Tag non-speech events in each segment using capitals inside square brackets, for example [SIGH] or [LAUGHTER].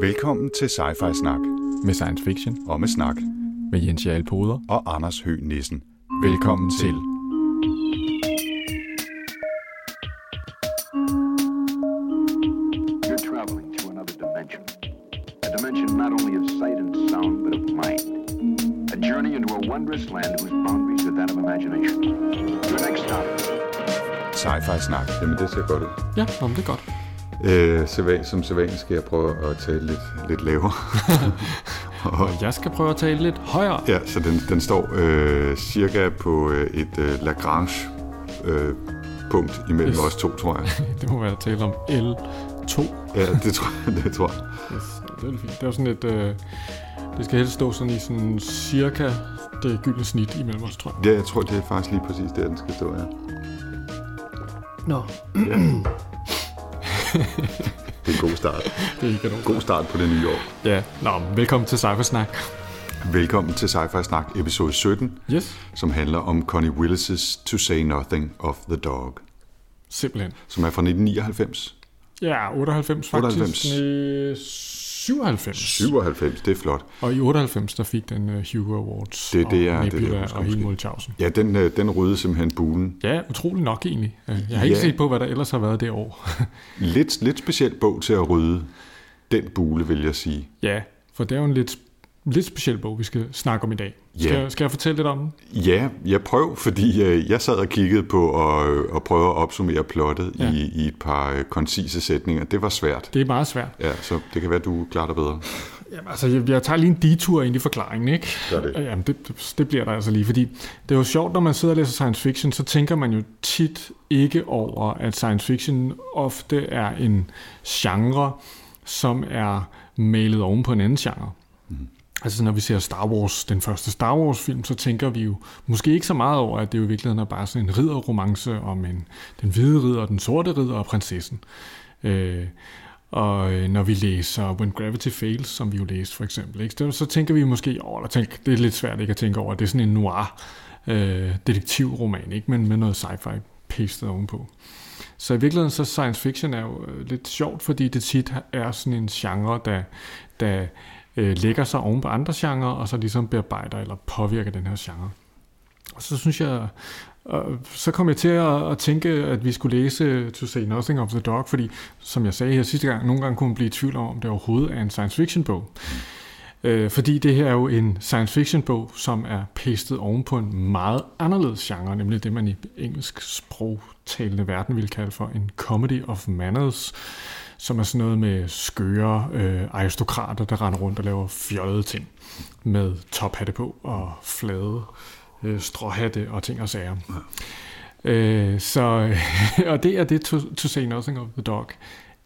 Velkommen til Sci-Fi Snak med science fiction og med snak med Jens Jarl Poder. og Anders Høgh Nissen. Velkommen til. You're traveling to another dimension. A dimension not only of sight and sound, but of mind. A journey into a wondrous land whose boundaries are that of imagination. Your next stop, Sci-Fi Snak. Jamen, det ser godt ud. Ja, nå, men det er godt. Øh, sædvan, som sædvanligt skal jeg prøve at tale lidt, lidt lavere. [LAUGHS] Og jeg skal prøve at tale lidt højere. ja, så den, den står øh, cirka på øh, et øh, Lagrange øh, punkt imellem Yes. os to, tror jeg. [LAUGHS] Det må være at tale om L2. Ja, det tror jeg. Det tror jeg. [LAUGHS] Yes, det er fint. Det er sådan et... Øh, det skal helst stå sådan i sådan cirka det gyldne snit imellem os, tror jeg. Ja, jeg tror, det er faktisk lige præcis der, den skal stå, ja. Nå, [CLEARS THROAT] Det er en god start. det er ikke nogen God start på det nye år. Ja, nå, men velkommen til Cypher Snak. Velkommen til Sci-Fi Snak, episode 17, Yes, som handler om Connie Willis' To Say Nothing of the Dog, simpelthen. som er fra 1999. Ja, 98 faktisk. 98. Øh, 97. 97, det er flot. Og i 98, der fik den uh, Hugo Awards. Det- det er- og det er det, Nebula jeg husker og hele. Mulchausen. Ja, den, øh, den rydde simpelthen bulen. Ja, utrolig nok egentlig. Øh, Jeg har ikke Ja. set på, hvad der ellers har været det år. [LAUGHS] Lidt, lidt speciel bog til at rydde den bule, vil jeg sige. ja, for det er jo en lidt, lidt speciel bog, vi skal snakke om i dag. Skal, Ja. jeg, skal jeg fortælle lidt om den? Ja, jeg prøv, fordi øh, jeg sad og kiggede på at, øh, at prøve at opsummere plottet Ja. i, i et par øh, koncise sætninger. Det var svært. Det er meget svært. Ja, så det kan være, du klarer dig bedre. Jamen, altså, jeg, jeg tager lige en detur ind i forklaringen, ikke? Gør det. Øh, Jamen, det- det bliver der altså lige, fordi det er jo sjovt, når man sidder og læser science fiction, så tænker man jo tit ikke over, at science fiction ofte er en genre, som er malet oven på en anden genre. Mm. Altså når vi ser Star Wars, den første Star Wars film, så tænker vi jo måske ikke så meget over, at det jo i virkeligheden er bare sådan en ridderromance om en, den hvide ridder, den sorte ridder og prinsessen. Øh, og øh, når vi læser When Gravity Fails, som vi jo læste for eksempel, ikke, så, tænker vi måske over, oh, tænk, det er lidt svært ikke at tænke over, det er sådan en noir øh, detektivroman, ikke, men med noget sci-fi pastet ovenpå. Så i virkeligheden så science fiction er jo øh, lidt sjovt, fordi det tit er sådan en genre, der, der øh, lægger sig oven på andre genrer, og så ligesom bearbejder eller påvirker den her genre. Og så synes jeg, og så kom jeg til at, at tænke, at vi skulle læse To Say Nothing of the Dog, fordi, som jeg sagde her sidste gang, nogle gange kunne man blive i tvivl om, om det overhovedet er en science fiction bog. Øh, fordi det her er jo en science fiction bog, som er pastet oven på en meget anderledes genre, nemlig det, man i engelsk sprogtalende verden vil kalde for en comedy of manners, som er sådan noget med skøre øh, aristokrater, der render rundt og laver fjollede ting med tophatte på og flade øh, stråhatte og ting og sager. Øh, så, [LAUGHS] og det er det to, to Say Nothing of the Dog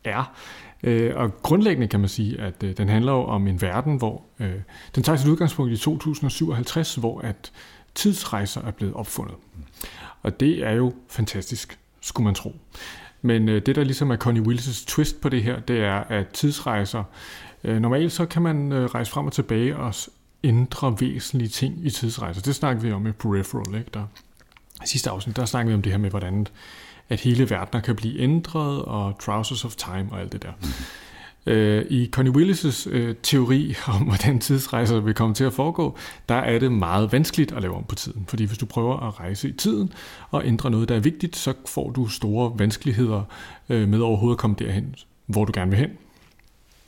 er. Øh, og grundlæggende kan man sige, at øh, den handler jo om en verden, hvor øh, den tager sit udgangspunkt i 2057, hvor at tidsrejser er blevet opfundet. Og det er jo fantastisk, skulle man tro. Men øh, det, der ligesom er Connie Willis' twist på det her, det er, at tidsrejser, øh, normalt så kan man øh, rejse frem og tilbage og ændre væsentlige ting i tidsrejser. Det snakker vi om i Peripheral, ikke? Der, i sidste afsnit, der snakker vi om det her med, hvordan at hele verden kan blive ændret, og Trousers of Time og alt det der. Øh, I Connie Willis' øh, teori [LAUGHS] om, hvordan tidsrejser vil komme til at foregå, der er det meget vanskeligt at lave om på tiden. Fordi hvis du prøver at rejse i tiden og ændre noget, der er vigtigt, så får du store vanskeligheder øh, med overhovedet at komme derhen, hvor du gerne vil hen.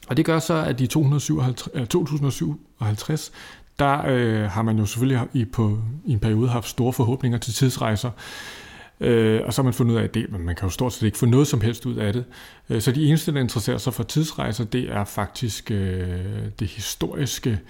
Og det gør så, at i 257, 2057, øh, der øh, har man jo selvfølgelig i, på, i en periode haft store forhåbninger til tidsrejser, Øh, og så har man fundet ud af, at det, man kan jo stort set ikke få noget som helst ud af det. Øh, så de eneste, der interesserer sig for tidsrejser, det er faktisk øh, det historiske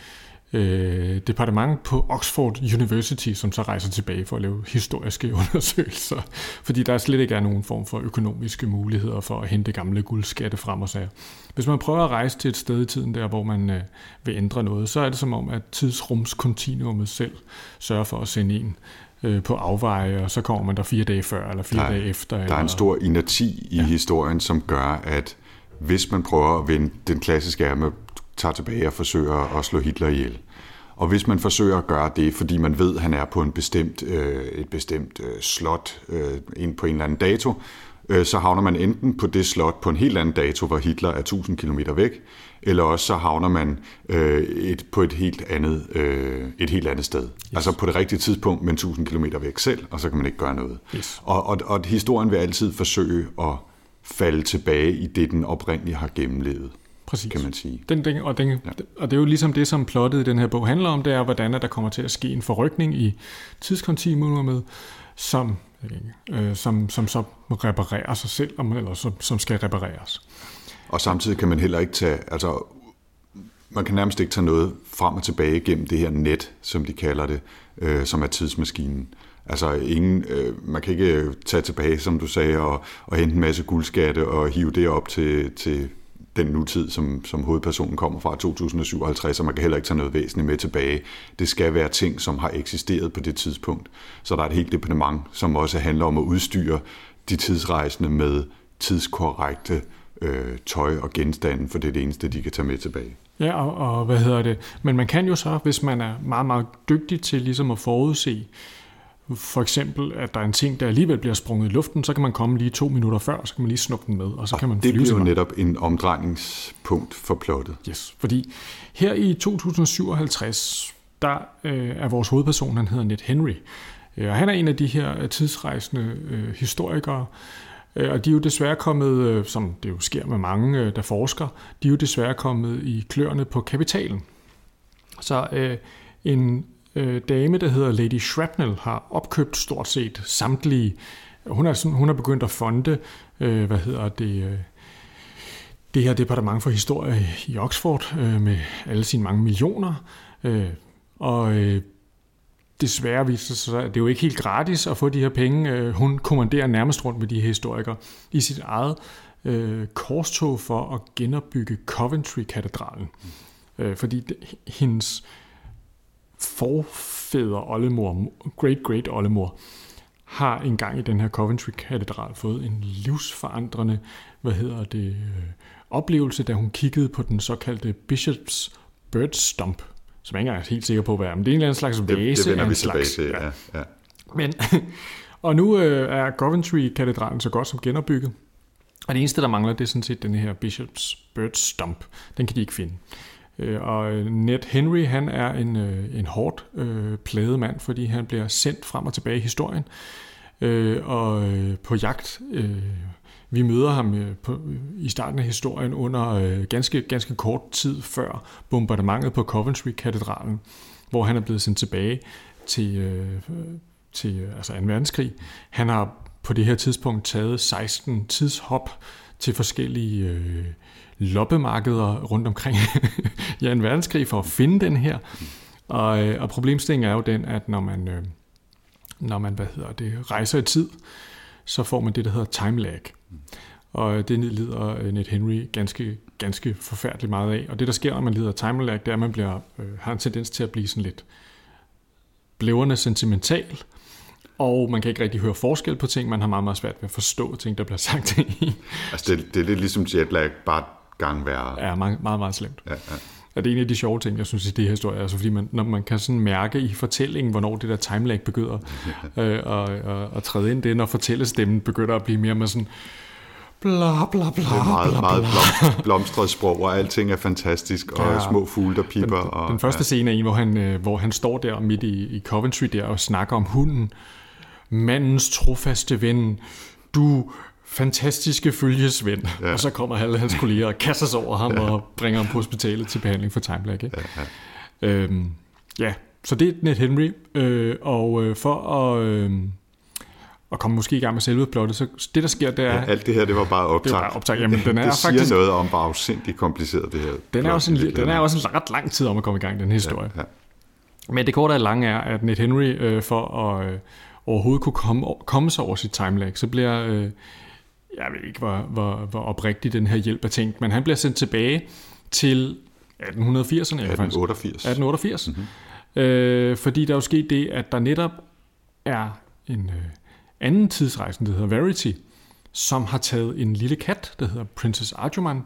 øh, departement på Oxford University, som så rejser tilbage for at lave historiske [LAUGHS] undersøgelser. Fordi der slet ikke er nogen form for økonomiske muligheder for at hente gamle guldskatte frem og sager. Hvis man prøver at rejse til et sted i tiden der, hvor man øh, vil ændre noget, så er det som om, at tidsrumskontinuumet selv sørger for at sende en øh, på afveje, og så kommer man der fire dage før, eller fire Der er- dage efter. Der eller, er en stor inerti i Ja. historien, som gør, at hvis man prøver at vende den klassiske med tager tilbage og forsøger at slå Hitler ihjel, Og hvis man forsøger at gøre det, fordi man ved, at han er på en bestemt, øh, et bestemt øh, slot øh, ind på en eller anden dato, øh, så havner man enten på det slot på en helt anden dato, hvor Hitler er 1000 km væk, eller også så havner man øh, et, på et helt andet, øh, et helt andet sted. Yes. Altså på det rigtige tidspunkt, men 1000 km væk selv, og så kan man ikke gøre noget. Yes. Og, og, og historien vil altid forsøge at falde tilbage i det, den oprindeligt har gennemlevet. Præcis. Kan man sige. Den, den, og, den, ja. og det er jo ligesom det, som plottet i den her bog handler om, det er, hvordan der kommer til at ske en forrykning i tidskontinuumet, som, øh, som, som så reparerer sig selv, eller som, som skal repareres. Og samtidig kan man heller ikke tage, altså man kan nærmest ikke tage noget frem og tilbage gennem det her net, som de kalder det, øh, som er tidsmaskinen. Altså ingen, øh, man kan ikke tage tilbage, som du sagde, og, og hente en masse guldskatte og hive det op til, til den nutid, som, som hovedpersonen kommer fra 2057, og man kan heller ikke tage noget væsentligt med tilbage. Det skal være ting, som har eksisteret på det tidspunkt. Så der er et helt departement, som også handler om at udstyre de tidsrejsende med tidskorrekte øh, tøj og genstande, for det er det eneste, de kan tage med tilbage. Ja, og, og hvad hedder det? Men man kan jo så, hvis man er meget, meget dygtig til ligesom at forudse, for eksempel, at der er en ting, der alligevel bliver sprunget i luften, så kan man komme lige to minutter før, og så kan man lige snuppe den med, og så og kan man det bliver jo netop en omdrejningspunkt for plottet. Yes, fordi her i 2057, der øh, er vores hovedperson, han hedder Ned Henry, øh, og han er en af de her tidsrejsende øh, historikere, Øh, og de er jo desværre kommet, øh, som det jo sker med mange, øh, der forsker, de er jo desværre kommet i kløerne på kapitalen. Så øh, en øh, dame, der hedder Lady Shrapnel, har opkøbt stort set samtlige. Hun er, hun er begyndt at fonde, øh, hvad hedder det, øh, det her departement for historie i Oxford øh, med alle sine mange millioner. Øh, og øh, desværre viser det sig, at det er jo ikke helt gratis at få de her penge. Øh, hun kommanderer nærmest rundt med de her historikere i sit eget øh, korstog for at genopbygge Coventry-katedralen. Øh, fordi det, hendes forfædre oldemor, great-great oldemor, har engang i den her Coventry-katedral fået en livsforandrende, hvad hedder det, øh, oplevelse, da hun kiggede på den såkaldte Bishops Bird Stump, som jeg ikke er helt sikker på, hvad er, men det er en eller anden slags vase. Det, det vender vi tilbage til, ja. ja. ja. Men, [LAUGHS] og nu øh, er Coventry-katedralen så godt som genopbygget, og det eneste, der mangler, det er sådan set den her Bishops Bird Stump. Den kan de ikke finde. Øh, og Ned Henry, han er en, øh, en hårdt øh, pladet mand, fordi han bliver sendt frem og tilbage i historien. Øh, og øh, på jagt, øh, vi møder ham øh, på, i starten af historien under øh, ganske, ganske kort tid før bombardementet på Coventry-katedralen, hvor han er blevet sendt tilbage til, øh, til øh, altså 2. verdenskrig. Han har på det her tidspunkt taget 16 tidshop til forskellige øh, loppemarkeder rundt omkring [LAUGHS] ja, 2. verdenskrig for at finde den her. Og, øh, og problemstillingen er jo den, at når man, øh, når man hvad hedder det, rejser i tid, så får man det, der hedder time lag. Og det lider øh, Ned Henry ganske, ganske forfærdeligt meget af. Og det, der sker, når man lider af time lag, det er, at man bliver, øh, har en tendens til at blive sådan lidt blæverne sentimental, og man kan ikke rigtig høre forskel på ting. Man har meget, meget svært ved at forstå ting, der bliver sagt. altså, det, det er lidt ligesom jetlag, bare gang værre. Ja, meget, meget, meget slemt. Ja, ja. Og det er en af de sjove ting, jeg synes i det her historie, altså fordi man, når man kan sådan mærke i fortællingen, hvornår det der timelag begynder [LAUGHS] øh, og, og, og træde ind det, når fortællestemmen begynder at blive mere med sådan bla bla bla Det er meget, bla, meget blom, blomstret sprog, og alting er fantastisk, og ja, små fugle, der piper. Den, og, den første ja. scene er en, hvor han, øh, hvor han står der midt i, i Coventry der og snakker om hunden, mandens trofaste ven, du fantastiske følgesvend. Ja. Og så kommer alle hans kolleger og kaster sig over ham ja. og bringer ham på hospitalet til behandling for time lag. Ikke? Ja, ja. Øhm, ja, så det er Ned Henry. Øh, og øh, for at... Øh, og komme måske i gang med selve plottet, så det der sker, det er... Ja, alt det her, det var bare optaget. Det var bare optaget. Jamen, den er det siger faktisk, noget om, hvor afsindigt kompliceret det her Den er, også en, den er også en ret lang tid om at komme i gang, den historie. Ja, ja. Men det korte og lange er, at Ned Henry, øh, for at øh, overhovedet kunne komme, komme sig over sit timelag, så bliver... Øh, jeg ved ikke, hvor, hvor, hvor oprigtig den her hjælp er tænkt, men han bliver sendt tilbage til 1880'erne. 1888. 1888. Mm-hmm. Øh, fordi der er jo sket det, at der netop er en øh, anden tidsrejsen, der hedder Verity, som har taget en lille kat, der hedder Princess Arjuman,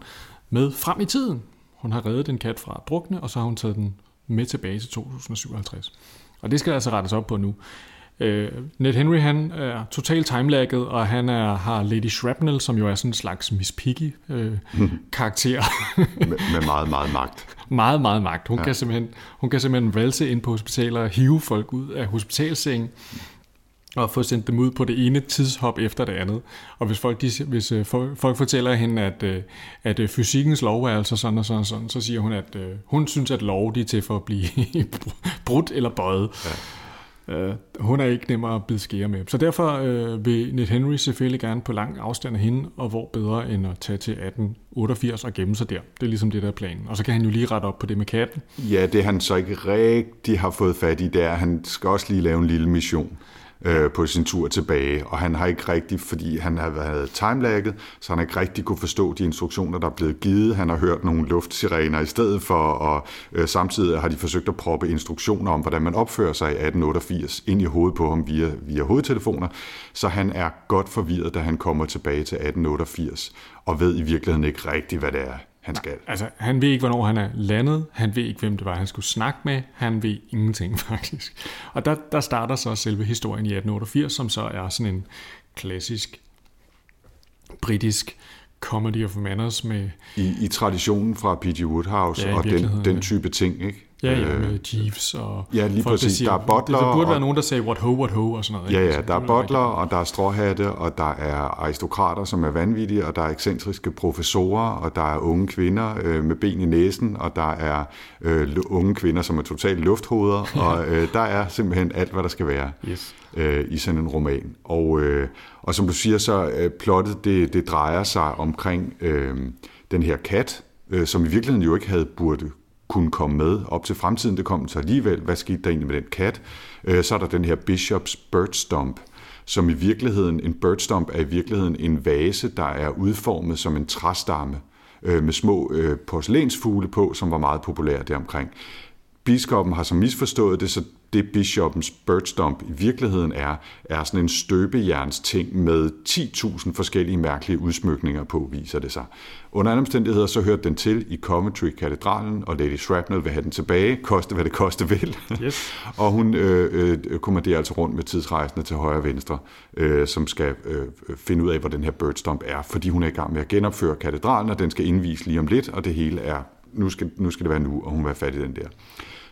med frem i tiden. Hun har reddet en kat fra at drukne, og så har hun taget den med tilbage til 2057. Og det skal altså rettes op på nu. Øh, Ned Henry, han er totalt timelagget, og han er, har Lady Shrapnel, som jo er sådan en slags Miss Piggy-karakter. Øh, [LAUGHS] med, med meget, meget magt. meget, meget magt. Hun, ja. kan simpelthen, hun kan simpelthen valse ind på hospitaler og hive folk ud af hospitalsengen og få sendt dem ud på det ene tidshop efter det andet. Og hvis folk, de, hvis øh, folk, fortæller hende, at, øh, at øh, fysikkens lov er altså sådan og sådan og sådan, så siger hun, at hun synes, at lov de er til for at blive [LAUGHS] brudt eller bøjet. Ja. Uh, hun er ikke nemmere at bide skære med. Så derfor uh, vil Ned Henry selvfølgelig gerne på lang afstand af hende, og hvor bedre end at tage til 1888 og gemme sig der. Det er ligesom det der er planen. Og så kan han jo lige rette op på det med katten. Ja, det han så ikke rigtig har fået fat i, det er, at han skal også lige lave en lille mission øh, på sin tur tilbage, og han har ikke rigtig, fordi han har været timelagget, så han har ikke rigtig kunne forstå de instruktioner, der er blevet givet. Han har hørt nogle luftsirener i stedet for, og øh, samtidig har de forsøgt at proppe instruktioner om, hvordan man opfører sig i 1888 ind i hovedet på ham via, via hovedtelefoner, så han er godt forvirret, da han kommer tilbage til 1888, og ved i virkeligheden ikke rigtigt, hvad det er, han skal. Altså, han ved ikke, hvornår han er landet. Han ved ikke, hvem det var, han skulle snakke med. Han ved ingenting, [LAUGHS] faktisk. Og der, der starter så selve historien i 1888, som så er sådan en klassisk britisk comedy of manners med... I, i traditionen fra P.G. Woodhouse ja, og den, den type ting, ikke? Ja, ja, med Jeeves og... Ja, lige folk, præcis. Der, siger, der er butler... Der burde og, være nogen, der sagde, what ho, what ho, og sådan noget. Ja, ja, der er butler, og der er stråhatte, og der er aristokrater, som er vanvittige, og der er ekscentriske professorer, og der er unge kvinder øh, med ben i næsen, og der er øh, unge kvinder, som er totalt lufthoveder, [LAUGHS] og øh, der er simpelthen alt, hvad der skal være yes. øh, i sådan en roman. Og, øh, og som du siger, så øh, plottet, det, det drejer sig omkring øh, den her kat, øh, som i virkeligheden jo ikke havde burde kunne komme med op til fremtiden. Det kom så alligevel. Hvad skete der egentlig med den kat? Øh, så er der den her Bishops Birdstomp, som i virkeligheden, en birdstomp er i virkeligheden en vase, der er udformet som en træstamme øh, med små øh, porcelænsfugle på, som var meget populære deromkring. Biskoppen har så misforstået det, så det Bishoppens birdstomp i virkeligheden er, er sådan en støbejerns ting med 10.000 forskellige mærkelige udsmykninger på, viser det sig. Under andre omstændigheder så hørte den til i Coventry-katedralen, og Lady Shrapnel vil have den tilbage, koste hvad det koste vil. Yes. [LAUGHS] og hun øh, øh, kommanderer altså rundt med tidsrejsende til højre og venstre, øh, som skal øh, finde ud af, hvor den her birdstomp er, fordi hun er i gang med at genopføre katedralen, og den skal indvise lige om lidt, og det hele er, nu skal, nu skal det være nu, og hun vil have fat i den der.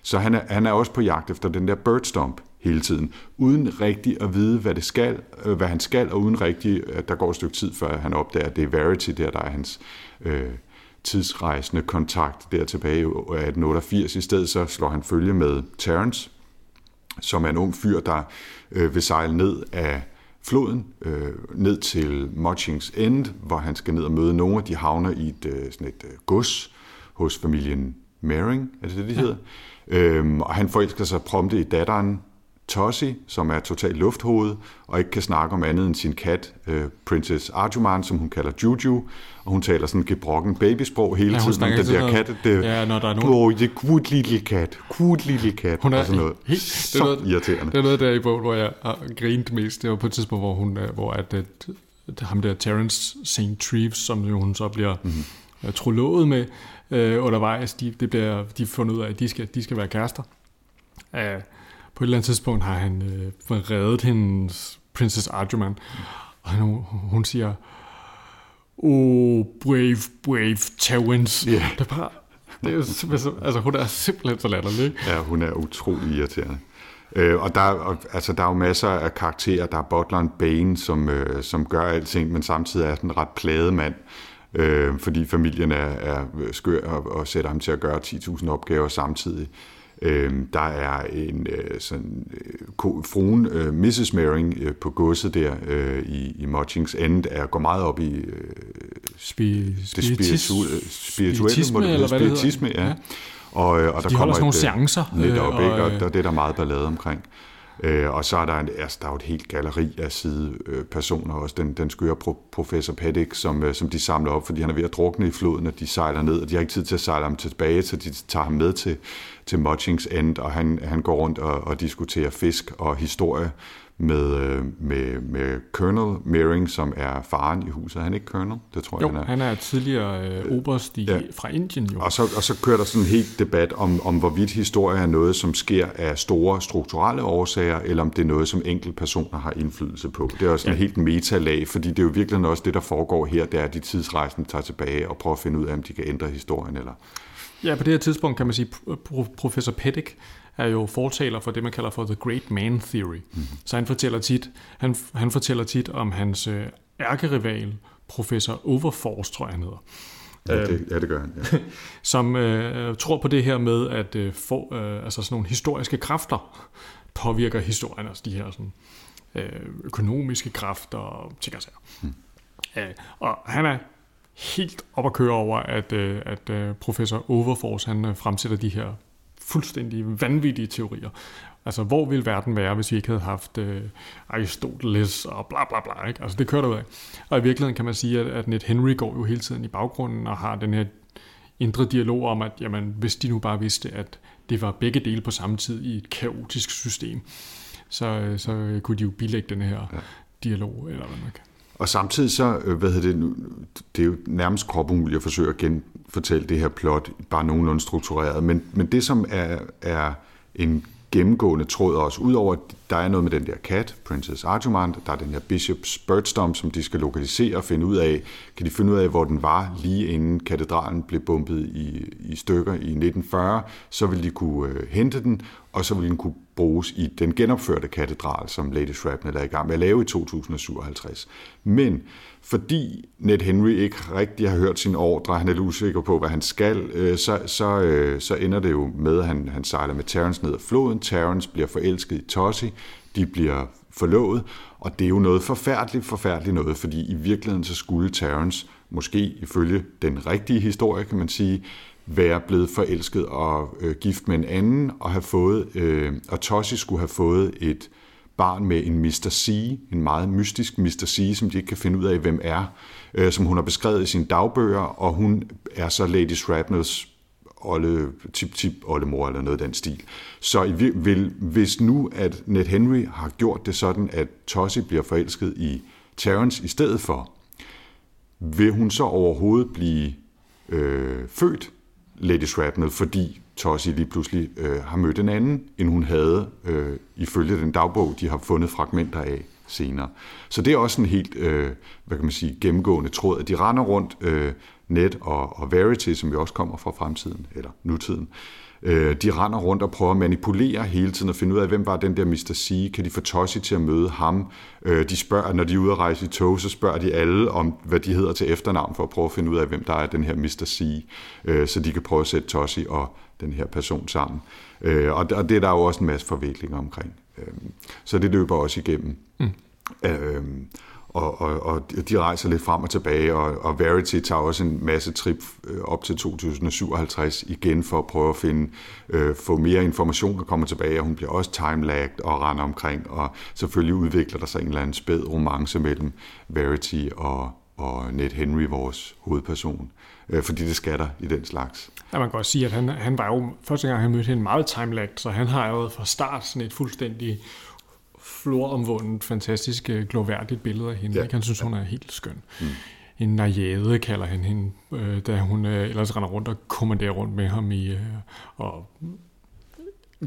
Så han er, han er også på jagt efter den der birdstomp hele tiden, uden rigtig at vide, hvad det skal, øh, hvad han skal, og uden rigtig, at der går et stykke tid, før han opdager, at det er Verity, der, der er hans øh, tidsrejsende kontakt der tilbage i 1888. I stedet så slår han følge med Terence, som er en ung fyr, der øh, vil sejle ned af floden, øh, ned til Muchings End, hvor han skal ned og møde nogle af de havner i et, øh, sådan et øh, gods hos familien Mering, er det det, de hedder? Øhm, og han forelsker sig prompte i datteren Tossi, som er totalt lufthoved, og ikke kan snakke om andet end sin kat, øh, Princess Arjuman, som hun kalder Juju, og hun taler sådan gebrokken babysprog hele ja, tiden om den der kat. Det, ja, når der er nogen... Oh, det er good lille kat, good lille kat, hun er, og sådan noget. Helt, så det er noget, irriterende. Det er noget der i bogen, hvor jeg har grint mest. Det var på et tidspunkt, hvor, hun, øh, hvor at, at, at ham der Terence St. Treves, som jo hun så bliver mm-hmm. trolovet med, øh, undervejs. De, det bliver, de fundet ud af, at de skal, de skal være kærester. Uh, på et eller andet tidspunkt har han øh, reddet hendes Princess Arjuman, og hun, hun siger, Oh, brave, brave Tywins. Yeah. Det er bare, det er simpelthen, altså hun er simpelthen så latterlig. Ja, hun er utrolig irriterende. Øh, og der, og, altså, der er jo masser af karakterer. Der er butleren Bane, som, øh, som gør alting, men samtidig er den ret plade mand øh, fordi familien er, er skør og, og sætter ham til at gøre 10.000 opgaver samtidig. Øh, der er en øh, sådan øh, fruen, øh, Mrs. Mering øh, på godset der øh, i, i Mutchings End, er går meget op i øh, Spi, det spirituelle, spirituelle eller hvad spiritisme, ja. ja. Og, øh, og der De kommer holder sådan nogle et, seancer. Netop, øh, ikke? Og, og, og det er der meget ballade omkring. Øh, og så er der, en, altså, der er jo et helt galleri af sidepersoner, også. Den, den skøre pro, professor Paddock, som, øh, som de samler op, fordi han er ved at drukne i floden, og de sejler ned, og de har ikke tid til at sejle ham tilbage, så de tager ham med til, til Mutchings End, og han, han går rundt og, og diskuterer fisk og historie med, øh, med, med Colonel Meering, som er faren i huset. Er han ikke Colonel? Det tror Jo, jeg, han er. han er tidligere øh, oberst i, Ja. fra Indien jo. Og så, og så kører der sådan en helt debat om, om hvorvidt historie er noget, som sker af store strukturelle årsager, eller om det er noget, som enkelte personer har indflydelse på. Det er også sådan ja. helt metalag, fordi det er jo virkelig også det, der foregår her, det er, at de tidsrejsende tager tilbage og prøver at finde ud af, om de kan ændre historien. Eller... Ja, på det her tidspunkt kan man sige, professor Pettig er jo fortaler for det, man kalder for The Great Man Theory. Mm. Så han fortæller tit, han, han fortæller tit om hans øh, ærkerival, professor Overforce, tror jeg han hedder, Ja, det, ja, det gør han. Ja. [LAUGHS] som øh, tror på det her med, at øh, for, øh, altså sådan nogle historiske kræfter påvirker historien, altså de her sådan, øh, økonomiske kræfter og ting og sager. Mm. Øh, og han er helt op at køre over, at, øh, at øh, professor Overforce han øh, fremsætter de her fuldstændig vanvittige teorier. Altså, hvor ville verden være, hvis vi ikke havde haft øh, Aristoteles og bla bla bla, ikke? Altså, det kører derud af. Og i virkeligheden kan man sige, at, at Ned Henry går jo hele tiden i baggrunden og har den her indre dialog om, at jamen, hvis de nu bare vidste, at det var begge dele på samme tid i et kaotisk system, så, øh, så kunne de jo bilægge den her ja. dialog, eller hvad man kan. Og samtidig så, øh, hvad hedder det nu, det er jo nærmest kropumuligt at forsøge at genfortælle det her plot, bare nogenlunde struktureret, men, men det som er, er en gennemgående tråd også, udover at der er noget med den der kat, Princess Arjumand, der er den her Bishop's Birdstorm, som de skal lokalisere og finde ud af, kan de finde ud af, hvor den var lige inden katedralen blev bumpet i, i stykker i 1940, så vil de kunne øh, hente den, og så vil den kunne bruges i den genopførte katedral, som Lady Shrapnel er i gang med at lave i 2057. Men fordi Ned Henry ikke rigtig har hørt sin ordre, han er lidt usikker på, hvad han skal, øh, så, så, øh, så ender det jo med, at han, han sejler med Terence ned ad floden. Terence bliver forelsket i Tossie, de bliver forlovet, og det er jo noget forfærdeligt, forfærdeligt noget, fordi i virkeligheden så skulle Terence måske ifølge den rigtige historie, kan man sige, være blevet forelsket og øh, gift med en anden, og have fået, øh, og Toshi skulle have fået et barn med en Mr. C, en meget mystisk Mr. C, som de ikke kan finde ud af, hvem er, øh, som hun har beskrevet i sine dagbøger, og hun er så Lady Shrapnels olle, tip tip oldemor eller noget af den stil. Så i, vil, hvis nu, at Ned Henry har gjort det sådan, at Tossie bliver forelsket i Terence i stedet for, vil hun så overhovedet blive øh, født Lady Shrapnel, fordi Tossie lige pludselig øh, har mødt en anden, end hun havde øh, ifølge den dagbog, de har fundet fragmenter af senere. Så det er også en helt, øh, hvad kan man sige, gennemgående tråd, at de render rundt, øh, Net og, og Verity, som jo også kommer fra fremtiden, eller nutiden, øh, de render rundt og prøver at manipulere hele tiden og finde ud af, hvem var den der Mr. C, kan de få Tossie til at møde ham? Øh, de spørger, når de er ude at rejse i tog, så spørger de alle om, hvad de hedder til efternavn, for at prøve at finde ud af, hvem der er den her Mr. C, øh, så de kan prøve at sætte Tossie og den her person sammen. Øh, og, og det er der jo også en masse forviklinger omkring. Øh, så det løber også igennem. Mm. Øh, og, og, og de rejser lidt frem og tilbage, og, og Verity tager også en masse trip øh, op til 2057 igen for at prøve at finde, øh, få mere information og komme tilbage, og hun bliver også timelagt og render omkring, og selvfølgelig udvikler der sig en eller anden spæd romance mellem Verity og, og Ned Henry, vores hovedperson, øh, fordi det skal der i den slags. Ja, man kan også sige, at han, han var jo første gang, han mødte hende meget timelagt, så han har jo fra start sådan et fuldstændig floromvundet, fantastisk, øh, gloværdigt billede af hende. Ja. Ikke? Han synes, hun er helt skøn. Mm. En najade kalder han hende, øh, da hun øh, ellers render rundt og kommanderer rundt med ham i, øh, og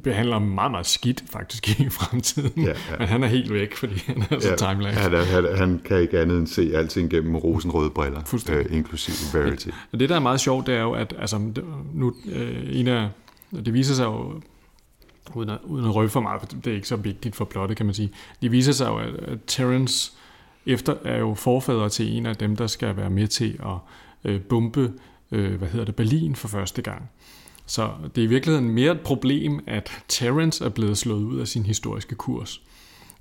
behandler ham meget, meget skidt faktisk [LAUGHS] i fremtiden. Ja, ja. Men han er helt væk, fordi han er så ja, timelapse. Han, han, han kan ikke andet end se alting gennem rosenrøde briller, øh, inklusive Verity. Og det, der er meget sjovt, det er jo, at altså, nu, øh, en af, det viser sig jo uden at, uden at røve for meget, for det er ikke så vigtigt for plottet, kan man sige. Det viser sig jo, at, at efter er jo forfader til en af dem, der skal være med til at øh, bombe, øh, hvad hedder det, Berlin for første gang. Så det er i virkeligheden mere et problem, at Terence er blevet slået ud af sin historiske kurs,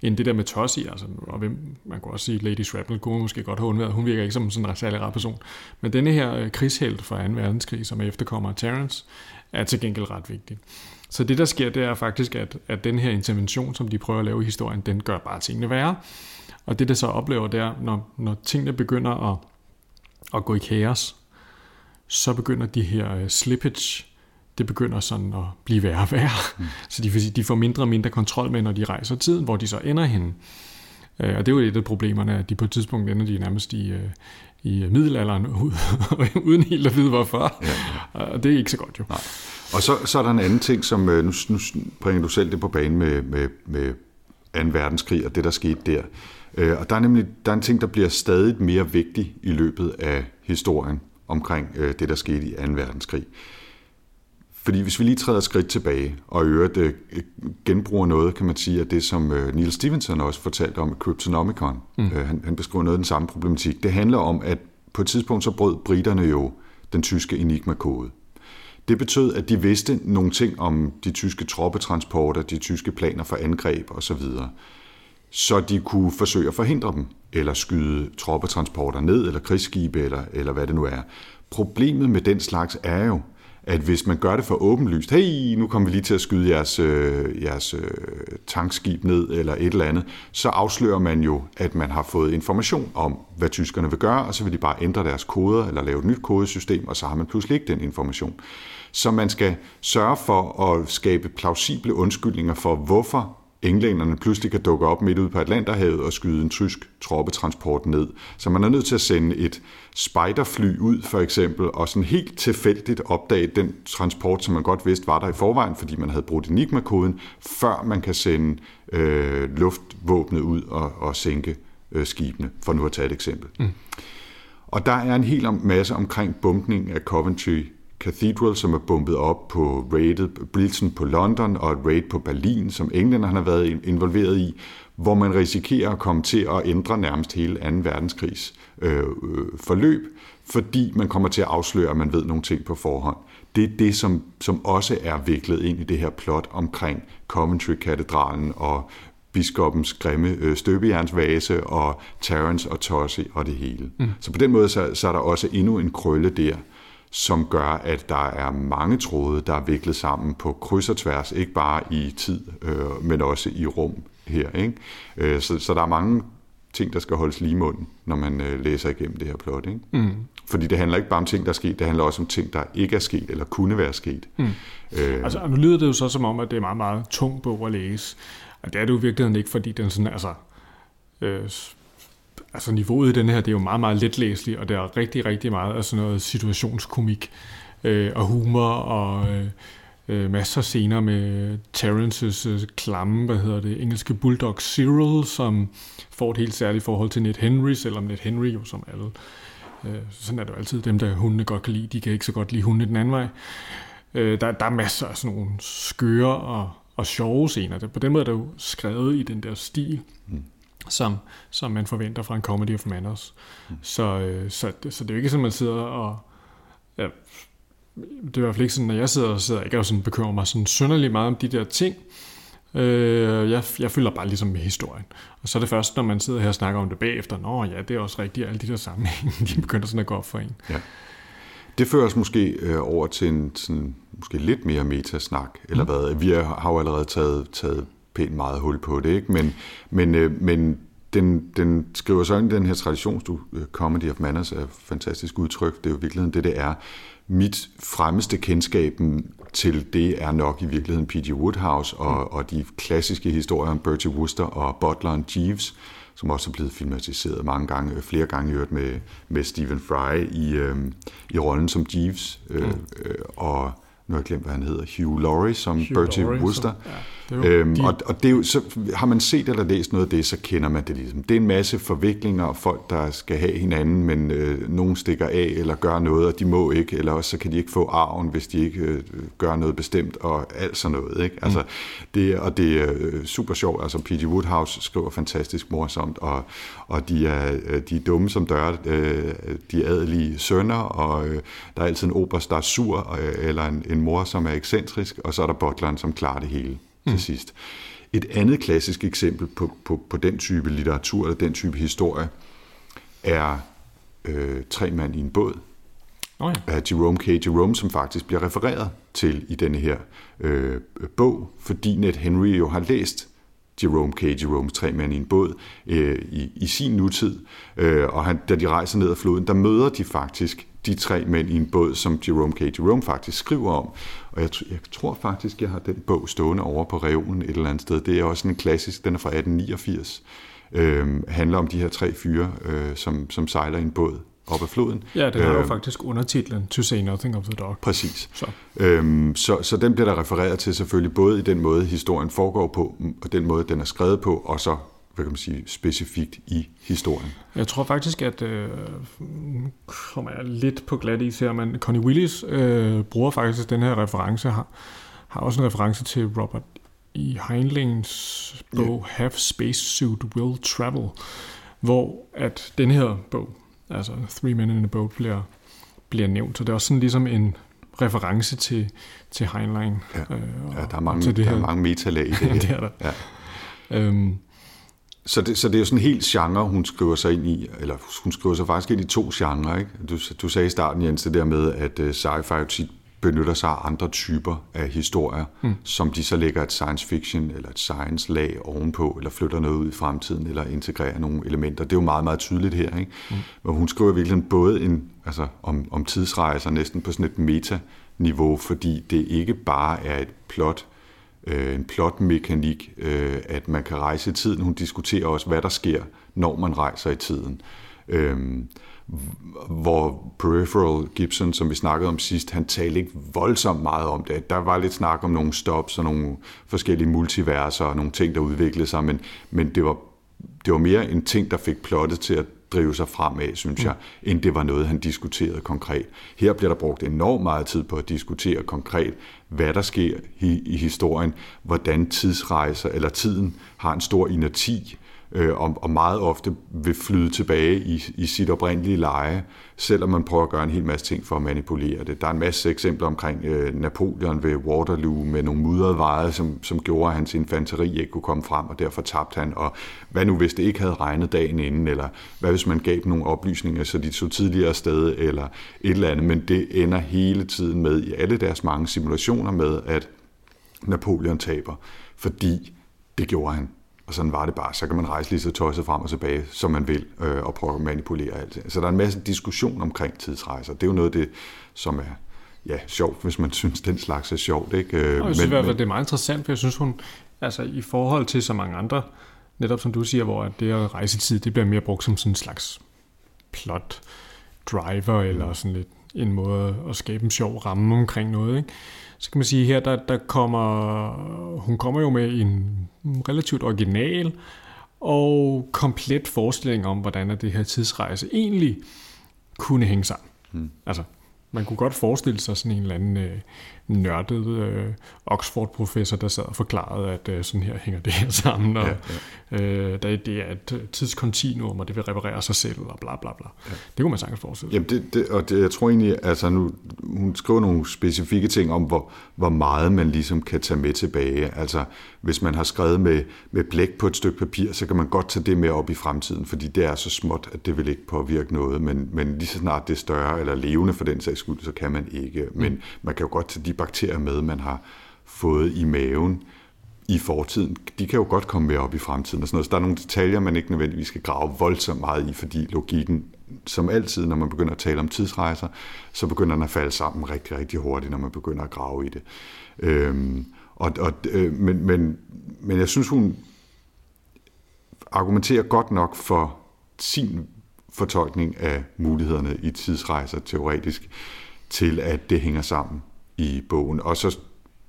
end det der med Tossie. Altså, og hvem, man kunne også sige, Lady Shrapnel kunne måske godt have undværet. Hun virker ikke som sådan en særlig rar person. Men denne her øh, krigshelt fra 2. verdenskrig, som er efterkommer af er til gengæld ret vigtig. Så det, der sker, det er faktisk, at, at den her intervention, som de prøver at lave i historien, den gør bare tingene værre. Og det, der så oplever, det er, når, når tingene begynder at, at gå i kaos, så begynder de her uh, slippage, det begynder sådan at blive værre og værre. Mm. Så de, de får mindre og mindre kontrol med, når de rejser tiden, hvor de så ender henne. Øh, og det er jo et af problemerne, at de på et tidspunkt ender de nærmest i, øh, i middelalderen, [LAUGHS] uden helt at vide hvorfor. Ja, ja. Og det er ikke så godt jo. Nej. Og så, så er der en anden ting, som øh, nu, nu bringer du selv det på banen med, med, med 2. verdenskrig og det, der skete der. Og der er nemlig der er en ting, der bliver stadig mere vigtig i løbet af historien omkring det, der skete i 2. verdenskrig. Fordi hvis vi lige træder skridt tilbage, og i øvrigt øh, genbruger noget, kan man sige, af det, som øh, Neil Stevenson også fortalte om i Cryptonomicon. Mm. Øh, han, han beskriver noget af den samme problematik. Det handler om, at på et tidspunkt så brød britterne jo den tyske enigma-kode. Det betød, at de vidste nogle ting om de tyske troppetransporter, de tyske planer for angreb osv., så de kunne forsøge at forhindre dem, eller skyde troppetransporter ned, eller krigsskibe, eller, eller hvad det nu er. Problemet med den slags er jo, at hvis man gør det for åbenlyst, hey, nu kommer vi lige til at skyde jeres, øh, jeres øh, tankskib ned eller et eller andet, så afslører man jo, at man har fået information om, hvad tyskerne vil gøre, og så vil de bare ændre deres koder eller lave et nyt kodesystem, og så har man pludselig ikke den information. Så man skal sørge for at skabe plausible undskyldninger for, hvorfor englænderne pludselig kan dukke op midt ude på Atlanterhavet og skyde en tysk troppetransport ned. Så man er nødt til at sende et spiderfly ud for eksempel, og sådan helt tilfældigt opdage den transport, som man godt vidste var der i forvejen, fordi man havde brugt Enigma-koden, før man kan sende øh, luftvåbnet ud og, og sænke øh, skibene, for nu at tage et eksempel. Mm. Og der er en hel masse omkring bumpning af Coventry Cathedral, som er bumpet op på raidet, Blitzen på London og et raid på Berlin, som englænderne har været involveret i, hvor man risikerer at komme til at ændre nærmest hele 2. verdenskrigs øh, øh, forløb, fordi man kommer til at afsløre, at man ved nogle ting på forhånd. Det er det, som, som også er viklet ind i det her plot omkring Coventry-katedralen og biskopens grimme øh, støbejernsvase og Terence og Tossi og det hele. Mm. Så på den måde så, så er der også endnu en krølle der, som gør, at der er mange tråde, der er viklet sammen på kryds og tværs, ikke bare i tid, øh, men også i rum her. Ikke? Øh, så, så der er mange ting, der skal holdes lige i munden, når man øh, læser igennem det her plot. Ikke? Mm. Fordi det handler ikke bare om ting, der er sket, det handler også om ting, der ikke er sket, eller kunne være sket. Mm. Øh, altså, nu lyder det jo så som om, at det er meget, meget tung bog at læse. Og det er det jo i virkeligheden ikke, fordi den sådan, altså, øh, altså niveauet i den her, det er jo meget, meget letlæseligt, og der er rigtig, rigtig meget af sådan noget situationskomik øh, og humor og øh, øh masser af scener med Terrences øh, klamme, hvad hedder det, engelske bulldog Cyril, som får et helt særligt forhold til Ned Henry, selvom Ned Henry jo som alle. Øh, sådan er det jo altid, dem der hundene godt kan lide, de kan ikke så godt lide hundene den anden vej. Øh, der, der er masser af sådan nogle skøre og, og sjove scener. På den måde er det jo skrevet i den der stil. Mm som, som man forventer fra en comedy of manners. Mm. Så, øh, så, så det er jo ikke sådan, man sidder og... Ja, det er i hvert fald ikke sådan, når jeg sidder og sidder ikke og sådan bekymrer mig sådan synderligt meget om de der ting. Øh, jeg, jeg følger bare ligesom med historien. Og så er det først, når man sidder her og snakker om det bagefter, nå ja, det er også rigtigt, alle de der sammenhænge, [LAUGHS] de begynder sådan at gå op for en. Ja. Det fører os måske øh, over til en sådan, måske lidt mere metasnak, eller mm. hvad? Vi har jo allerede taget, taget pænt meget hul på det, ikke? Men, men, øh, men den, den skriver så ind i den her traditionsdu, øh, Comedy of Manners er et fantastisk udtryk, det er jo i virkeligheden det, det er. Mit fremmeste kendskab til det er nok i virkeligheden P.G. Woodhouse og, mm. og de klassiske historier om Bertie Wooster og butleren Jeeves, som også er blevet filmatiseret mange gange, flere gange hørt med, med Stephen Fry i, øh, i rollen som Jeeves, øh, mm. øh, og nu har jeg glemt, hvad han hedder, Hugh Laurie som Hugh Bertie Laurie, Wooster. Så, ja. Øhm, de... og, og det er jo, så har man set eller læst noget af det, så kender man det ligesom. Det er en masse forviklinger og folk, der skal have hinanden, men øh, nogen stikker af eller gør noget, og de må ikke, eller også så kan de ikke få arven, hvis de ikke øh, gør noget bestemt, og alt sådan noget. Ikke? Altså, mm. det, og det er øh, super sjovt. Altså, P.G. Woodhouse skriver fantastisk morsomt, og, og de, er, øh, de er dumme som dør, øh, de er adelige sønner, og øh, der er altid en oberst, der er sur, øh, eller en, en mor, som er ekscentrisk, og så er der butleren, som klarer det hele til mm. sidst. Et andet klassisk eksempel på, på, på den type litteratur, eller den type historie, er øh, Tre mand i en båd, oh ja. af Jerome K. Jerome, som faktisk bliver refereret til i denne her øh, bog, fordi Ned Henry jo har læst Jerome K. Jeromes Tre mænd i en båd øh, i, i sin nutid, øh, og han, da de rejser ned ad floden, der møder de faktisk de de tre mænd i en båd, som Jerome K. Jerome faktisk skriver om. Og jeg, jeg tror faktisk, jeg har den bog stående over på reolen et eller andet sted. Det er også en klassisk, den er fra 1889. Øh, handler om de her tre fyre, øh, som, som sejler i en båd op ad floden. Ja, den har jo faktisk undertitlen To Say Nothing of the Dog. Præcis. Så. Øhm, så, så den bliver der refereret til selvfølgelig både i den måde, historien foregår på, og den måde, den er skrevet på, og så hvad kan man sige, specifikt i historien. Jeg tror faktisk, at øh, kommer jeg lidt på glat is her, men Connie Willis øh, bruger faktisk den her reference, har, har også en reference til Robert E. Heinleins bog yeah. Have Spacesuit Will Travel, hvor at den her bog, altså Three Men in a Boat, bliver, bliver nævnt. Så det er også sådan ligesom en reference til, til Heinlein. Ja, øh, ja der er mange, til det der her. er mange metalag i det. [LAUGHS] det er der. Ja. Øhm, så det, så det er jo sådan en helt genre, hun skriver sig ind i, eller hun skriver sig faktisk ind i to genrer. Ikke? Du, du sagde i starten, Jens, det der med, at uh, sci-fi tit benytter sig af andre typer af historier, mm. som de så lægger et science fiction eller et science lag ovenpå, eller flytter noget ud i fremtiden, eller integrerer nogle elementer. Det er jo meget, meget tydeligt her. Ikke? Mm. Og hun skriver virkelig både en, altså, om, om tidsrejser næsten på sådan et meta-niveau, fordi det ikke bare er et plot, øh, en plotmekanik, øh, at man kan rejse i tiden. Hun diskuterer også, hvad der sker, når man rejser i tiden. Øh, hvor Peripheral Gibson, som vi snakkede om sidst, han talte ikke voldsomt meget om det. Der var lidt snak om nogle stops og nogle forskellige multiverser og nogle ting, der udviklede sig, men, men det, var, det var mere en ting, der fik plottet til at drive sig fremad, synes jeg, mm. end det var noget, han diskuterede konkret. Her bliver der brugt enormt meget tid på at diskutere konkret, hvad der sker i, i historien, hvordan tidsrejser eller tiden har en stor inerti, øh, og, og meget ofte vil flyde tilbage i, i sit oprindelige leje, selvom man prøver at gøre en hel masse ting for at manipulere det. Der er en masse eksempler omkring øh, Napoleon ved Waterloo med nogle mudrede veje, som, som gjorde, at hans infanteri ikke kunne komme frem, og derfor tabte han. Og hvad nu, hvis det ikke havde regnet dagen inden, eller hvad hvis man gav nogle oplysninger, så de så tidligere sted, eller et eller andet. Men det ender hele tiden med, i alle deres mange simulationer med, at Napoleon taber, fordi det gjorde han og sådan var det bare. Så kan man rejse lige så tosset frem og tilbage, som man vil, øh, og prøve at manipulere alt. Så der er en masse diskussion omkring tidsrejser. Det er jo noget af det, som er ja, sjovt, hvis man synes, den slags er sjovt. Ikke? Øh, jeg synes men, i hvert fald, det er meget interessant, for jeg synes, hun, altså i forhold til så mange andre, netop som du siger, hvor det at rejse tid, det bliver mere brugt som sådan en slags plot driver, eller mm. sådan lidt en måde at skabe en sjov ramme omkring noget. Ikke? Så kan man sige her, der, der kommer, hun kommer jo med en relativt original og komplet forestilling om, hvordan det her tidsrejse egentlig kunne hænge sammen. Hmm. Altså, man kunne godt forestille sig sådan en eller anden øh, nørdet øh, Oxford-professor, der sad og forklarede, at øh, sådan her hænger det her [LAUGHS] sammen, og ja, ja. Øh, det er et tidskontinuum, og det vil reparere sig selv, og bla bla bla. Ja. Det kunne man sagtens forestille sig. Jamen, det, det, og det, jeg tror egentlig, altså nu, hun skriver nogle specifikke ting om, hvor, hvor meget man ligesom kan tage med tilbage. Altså, hvis man har skrevet med, med blæk på et stykke papir, så kan man godt tage det med op i fremtiden, fordi det er så småt, at det vil ikke påvirke noget, men, men lige så snart det er større, eller levende for den sags skyld, så kan man ikke. Men mm. man kan jo godt tage de bakterier med, man har fået i maven i fortiden, de kan jo godt komme med op i fremtiden og sådan noget. Så der er nogle detaljer, man ikke nødvendigvis skal grave voldsomt meget i, fordi logikken, som altid, når man begynder at tale om tidsrejser, så begynder den at falde sammen rigtig, rigtig hurtigt, når man begynder at grave i det. Øhm, og, og, øh, men, men, men jeg synes, hun argumenterer godt nok for sin fortolkning af mulighederne i tidsrejser teoretisk, til at det hænger sammen i bogen. Og så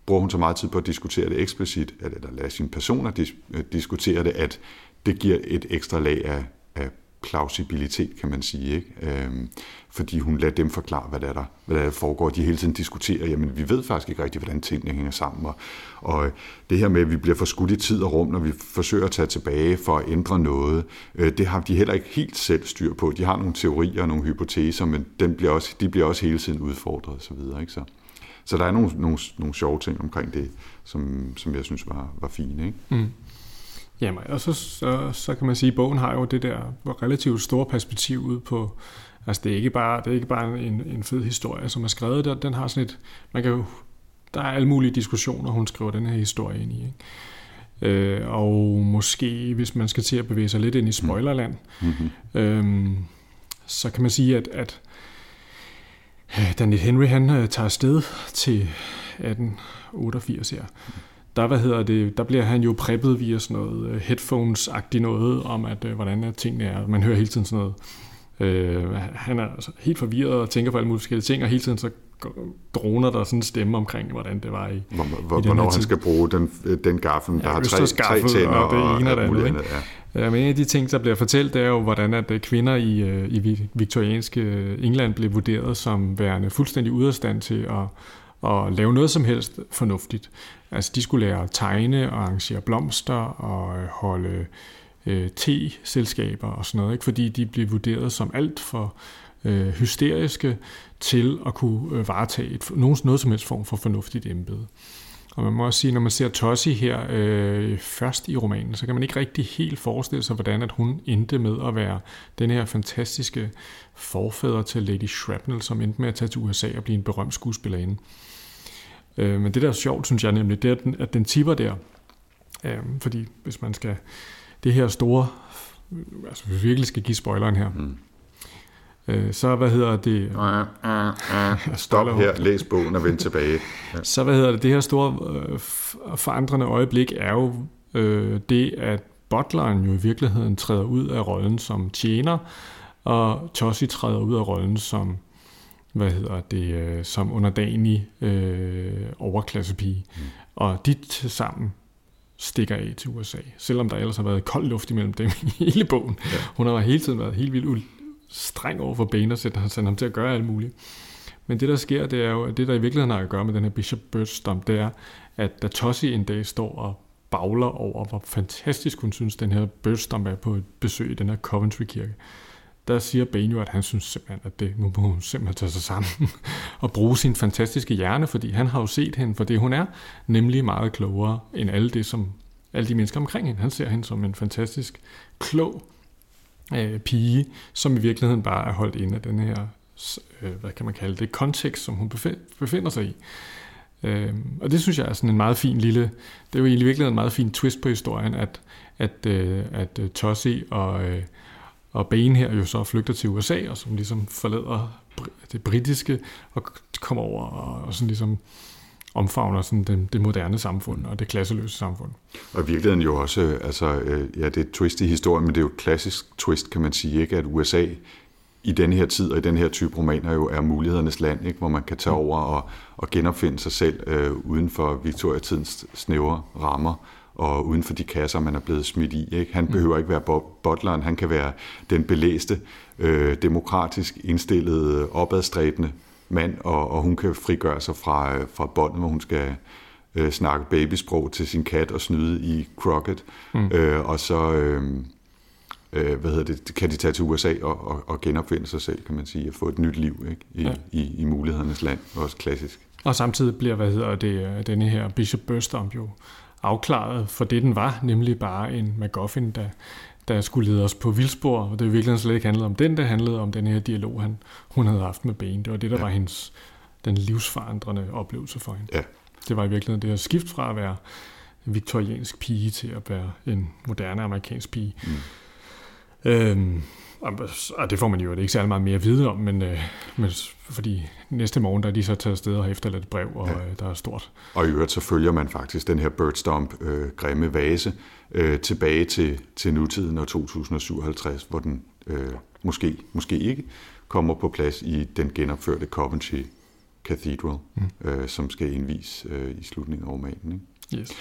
bruger hun så meget tid på at diskutere det eksplicit, eller lade sine personer dis- øh, diskutere det, at det giver et ekstra lag af, af plausibilitet, kan man sige. Ikke? Øhm, fordi hun lader dem forklare, hvad der, er der, hvad der foregår. De hele tiden diskuterer, jamen vi ved faktisk ikke rigtigt, hvordan tingene hænger sammen. Og, og øh, det her med, at vi bliver forskudt i tid og rum, når vi forsøger at tage tilbage for at ændre noget, øh, det har de heller ikke helt selv styr på. De har nogle teorier og nogle hypoteser, men den bliver også, de bliver også hele tiden udfordret osv. Ikke? Så, så der er nogle, nogle, nogle sjove ting omkring det, som, som jeg synes var, var fine. Ikke? Mm. Jamen, og så, så, så kan man sige, at bogen har jo det der relativt store perspektiv ud på, altså det er ikke bare, det er ikke bare en, en fed historie, som er skrevet der, den har sådan et, man kan jo, der er alle mulige diskussioner, hun skriver den her historie ind i, ikke? Øh, og måske, hvis man skal til at bevæge sig lidt ind i spoilerland, mm-hmm. øhm, så kan man sige, at, at øh, Daniel Henry han øh, tager afsted til 1888 her. Der, hvad hedder det, der bliver han jo preppet via sådan noget øh, headphones-agtigt noget om, at øh, hvordan er tingene er. Man hører hele tiden sådan noget. Øh, han er altså helt forvirret og tænker på alle mulige forskellige ting, og hele tiden så droner der sådan stemme omkring, hvordan det var i, Hvor, hvor, i hvornår han skal bruge den, den gaffel, der Ja, har tre, tre tænder og det ene og det andet, ikke? Ja. Ja, men en af de ting, der bliver fortalt, det er jo, hvordan at øh, kvinder i, øh, i vi- viktorianske øh, England blev vurderet som værende fuldstændig ude af stand til at, at lave noget som helst fornuftigt. Altså, de skulle lære at tegne og arrangere blomster og øh, holde øh, te-selskaber og sådan noget, ikke? fordi de blev vurderet som alt for øh, hysteriske til at kunne øh, varetage et, nogen, noget som helst form for fornuftigt embede. Og man må også sige, når man ser Tossi her øh, først i romanen, så kan man ikke rigtig helt forestille sig, hvordan at hun endte med at være den her fantastiske forfader til Lady Shrapnel, som endte med at tage til USA og blive en berømt skuespillerinde. Øh, men det der er sjovt, synes jeg nemlig, det er, at den, at den tipper der. Øh, fordi hvis man skal... Det her store... Altså, hvis vi virkelig skal give spoileren her, Mm. øh, så hvad hedder det... [LAUGHS] Stop her, læs bogen og vend tilbage. [LAUGHS] Så hvad hedder det, det her store øh, forandrende øjeblik er jo øh, det, at butleren jo i virkeligheden træder ud af rollen som tjener, og Tossi træder ud af rollen som, hvad hedder det, øh, som underdanig øh, overklassepige. Mm. Og de sammen stikker af til USA, selvom der ellers har været kold luft imellem dem [LAUGHS] i hele bogen. Ja. Hun har hele tiden været helt vildt streng over for Bane og sætter sendt ham til at gøre alt muligt. Men det, der sker, det er jo, at det, der i virkeligheden har at gøre med den her Bishop Birdstomp, det er, at da Tossi en dag står og bagler over, hvor fantastisk hun synes, den her Birdstomp er på et besøg i den her Coventry-kirke, der siger Bane jo, at han synes simpelthen, at det, nu må hun simpelthen tage sig sammen [LAUGHS] og bruge sin fantastiske hjerne, fordi han har jo set hende for det, hun er, nemlig meget klogere end alle, det, som, alle de mennesker omkring hende. Han ser hende som en fantastisk klog øh, pige, som i virkeligheden bare er holdt inde af den her, øh, hvad kan man kalde det, kontekst, som hun befinder sig i. Øh, og det synes jeg er sådan en meget fin lille, det er jo i virkeligheden en meget fin twist på historien, at, at, øh, at øh, Tossi og, øh, og Bane her jo så flygter til USA, og som ligesom forlader det britiske, og kommer over og, og sådan ligesom omfavner sådan det, det moderne samfund og det klasseløse samfund. Og i virkeligheden jo også, øh, altså, øh, ja, det er et twist i historien, men det er jo et klassisk twist, kan man sige, ikke? at USA i den her tid og i den her type romaner jo er mulighedernes land, ikke? hvor man kan tage over og, og genopfinde sig selv øh, uden for Victoria-tidens snævre rammer og uden for de kasser, man er blevet smidt i. Ikke? Han behøver ikke være bo- butleren, han kan være den belæste, øh, demokratisk indstillede, opadstræbende mand, og, og hun kan frigøre sig fra, øh, fra båndet, hvor hun skal øh, snakke babysprog til sin kat og snyde i Crockett. Mm. Øh, og så øh, øh, hvad hedder det, kan de tage til USA og, og, og genopfinde sig selv, kan man sige, og få et nyt liv ikke? I, Ja. i, i mulighedernes land, også klassisk. Og samtidig bliver, hvad hedder det, øh, denne her Bishop Burstomp jo afklaret for det, den var, nemlig bare en MacGuffin, der, der skulle lede os på vildspor, og det i virkeligheden slet ikke handlede om den, det handlede om den her dialog, han, hun havde haft med Bane. Det var det, der ja. Var hendes, den livsforandrende oplevelse for hende. Ja. Det var i virkeligheden det her skift fra at være viktoriansk pige til at være en moderne amerikansk pige. Mm. Øhm, og, det får man jo ikke særlig meget mere at vide om, men, øh, men fordi næste morgen, der er de så taget afsted og har efterladt et brev, og Ja. øh, der er stort. Og i øvrigt så følger man faktisk den her Birdstomp øh, grimme vase øh, tilbage til, til nutiden og 2057, hvor den øh, måske, måske ikke kommer på plads i den genopførte Coventry Cathedral, mm. øh, som skal indvis øh, i slutningen af romanen. Ikke? Yes.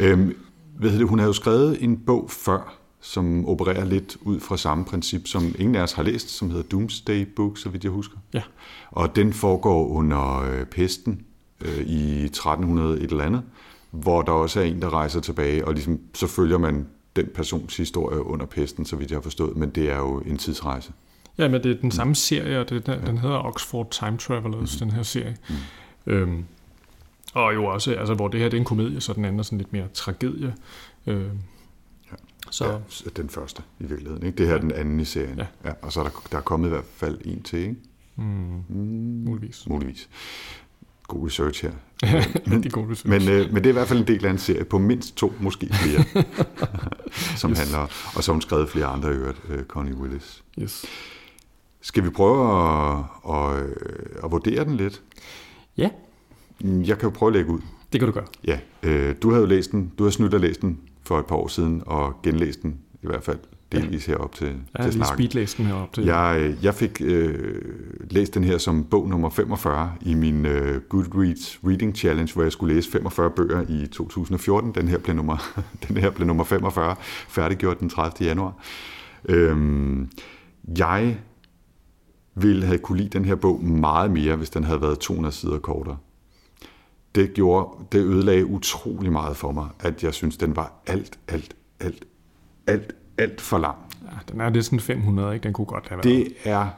Øhm, hvad hedder det, hun har jo skrevet en bog før, som opererer lidt ud fra samme princip, som ingen af os har læst, som hedder Doomsday Book, så vidt jeg husker. Ja. Og den foregår under øh, pesten øh, i 1300 et eller andet, hvor der også er en, der rejser tilbage, og ligesom, så følger man den persons historie under pesten, så vidt jeg har forstået, men det er jo en tidsrejse. Ja, men det er den samme serie, og det, den, den hedder Oxford Time Travelers, mm. den her serie. Mm. Øhm, og jo også, altså, hvor det her det er en komedie, så den anden er sådan lidt mere tragedie. Øhm, Ja. Så Ja, den første i virkeligheden. Ikke? Det her er den anden i serien. Ja. Ja, og så er der, der er kommet i hvert fald en til, ikke? mm, muligvis. muligvis. God research her. [LAUGHS] Er god research. Men, øh, men det er i hvert fald en del af en serie på mindst to, måske flere, [LAUGHS] som Yes. handler, og hun skrevet flere andre øvrigt, øh, Connie Willis. yes. Skal vi prøve at, at, at vurdere den lidt? Ja, Jeg kan jo prøve at lægge ud. det kan du gøre. Ja, øh, du havde jo læst den, du har snydt og læst den for et par år siden, og genlæst den i hvert fald delvis herop til, har til snakken. speedlæst den heroppe til. Jeg, øh, jeg fik øh, læst den her som bog nummer 45 i min øh, Goodreads Reading Challenge, hvor jeg skulle læse 45 bøger i 2014. Den her blev nummer, [LAUGHS] den her blev nummer 45, færdiggjort den 30. januar. Øhm, jeg ville have kunne lide den her bog meget mere, hvis den havde været 200 sider kortere. Det gjorde, det ødelagde utrolig meget for mig, at jeg synes, den var alt, alt, alt, alt, alt for lang. Ja, den er lidt sådan 500, ikke? Den kunne godt have været. Det er